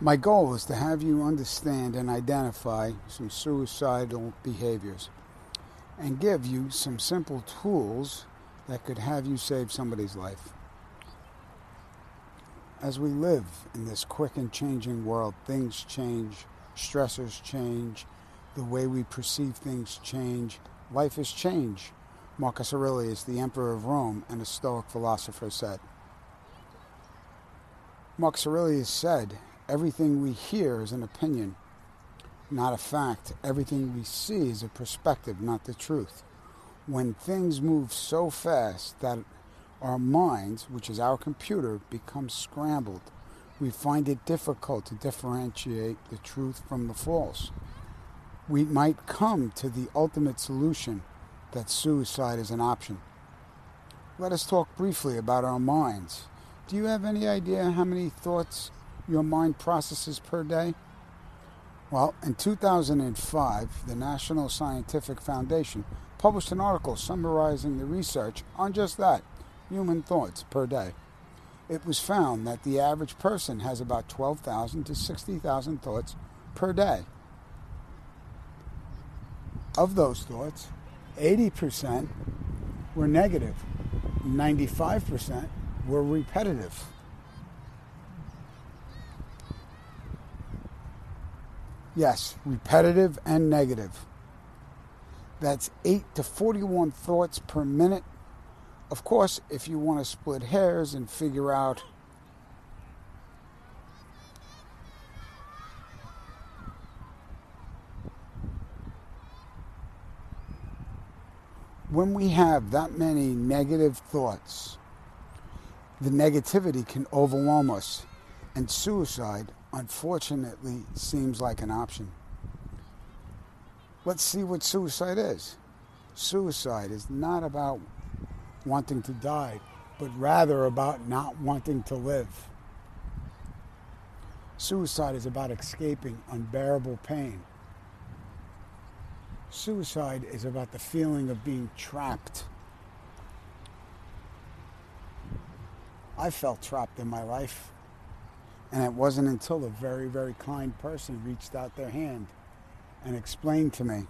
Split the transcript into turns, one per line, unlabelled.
My goal is to have you understand and identify some suicidal behaviors and give you some simple tools that could have you save somebody's life. As we live in this quick and changing world, things change, stressors change, the way we perceive things change, life is change. Marcus Aurelius, the emperor of Rome and a Stoic philosopher, said. Marcus Aurelius said, Everything we hear is an opinion, not a fact. Everything we see is a perspective, not the truth. When things move so fast that our minds, which is our computer, become scrambled, we find it difficult to differentiate the truth from the false. We might come to the ultimate solution that suicide is an option. Let us talk briefly about our minds. Do you have any idea how many thoughts your mind processes per day? Well, in 2005, the National Scientific Foundation published an article summarizing the research on just that human thoughts per day. It was found that the average person has about 12,000 to 60,000 thoughts per day. Of those thoughts, 80% were negative, 95% were repetitive. Yes, repetitive and negative. That's 8 to 41 thoughts per minute. Of course, if you want to split hairs and figure out when we have that many negative thoughts, the negativity can overwhelm us, and suicide unfortunately seems like an option. Let's see what suicide is. Suicide is not about wanting to die, but rather about not wanting to live. Suicide is about escaping unbearable pain. Suicide is about the feeling of being trapped. I felt trapped in my life. And it wasn't until a very, very kind person reached out their hand and explained to me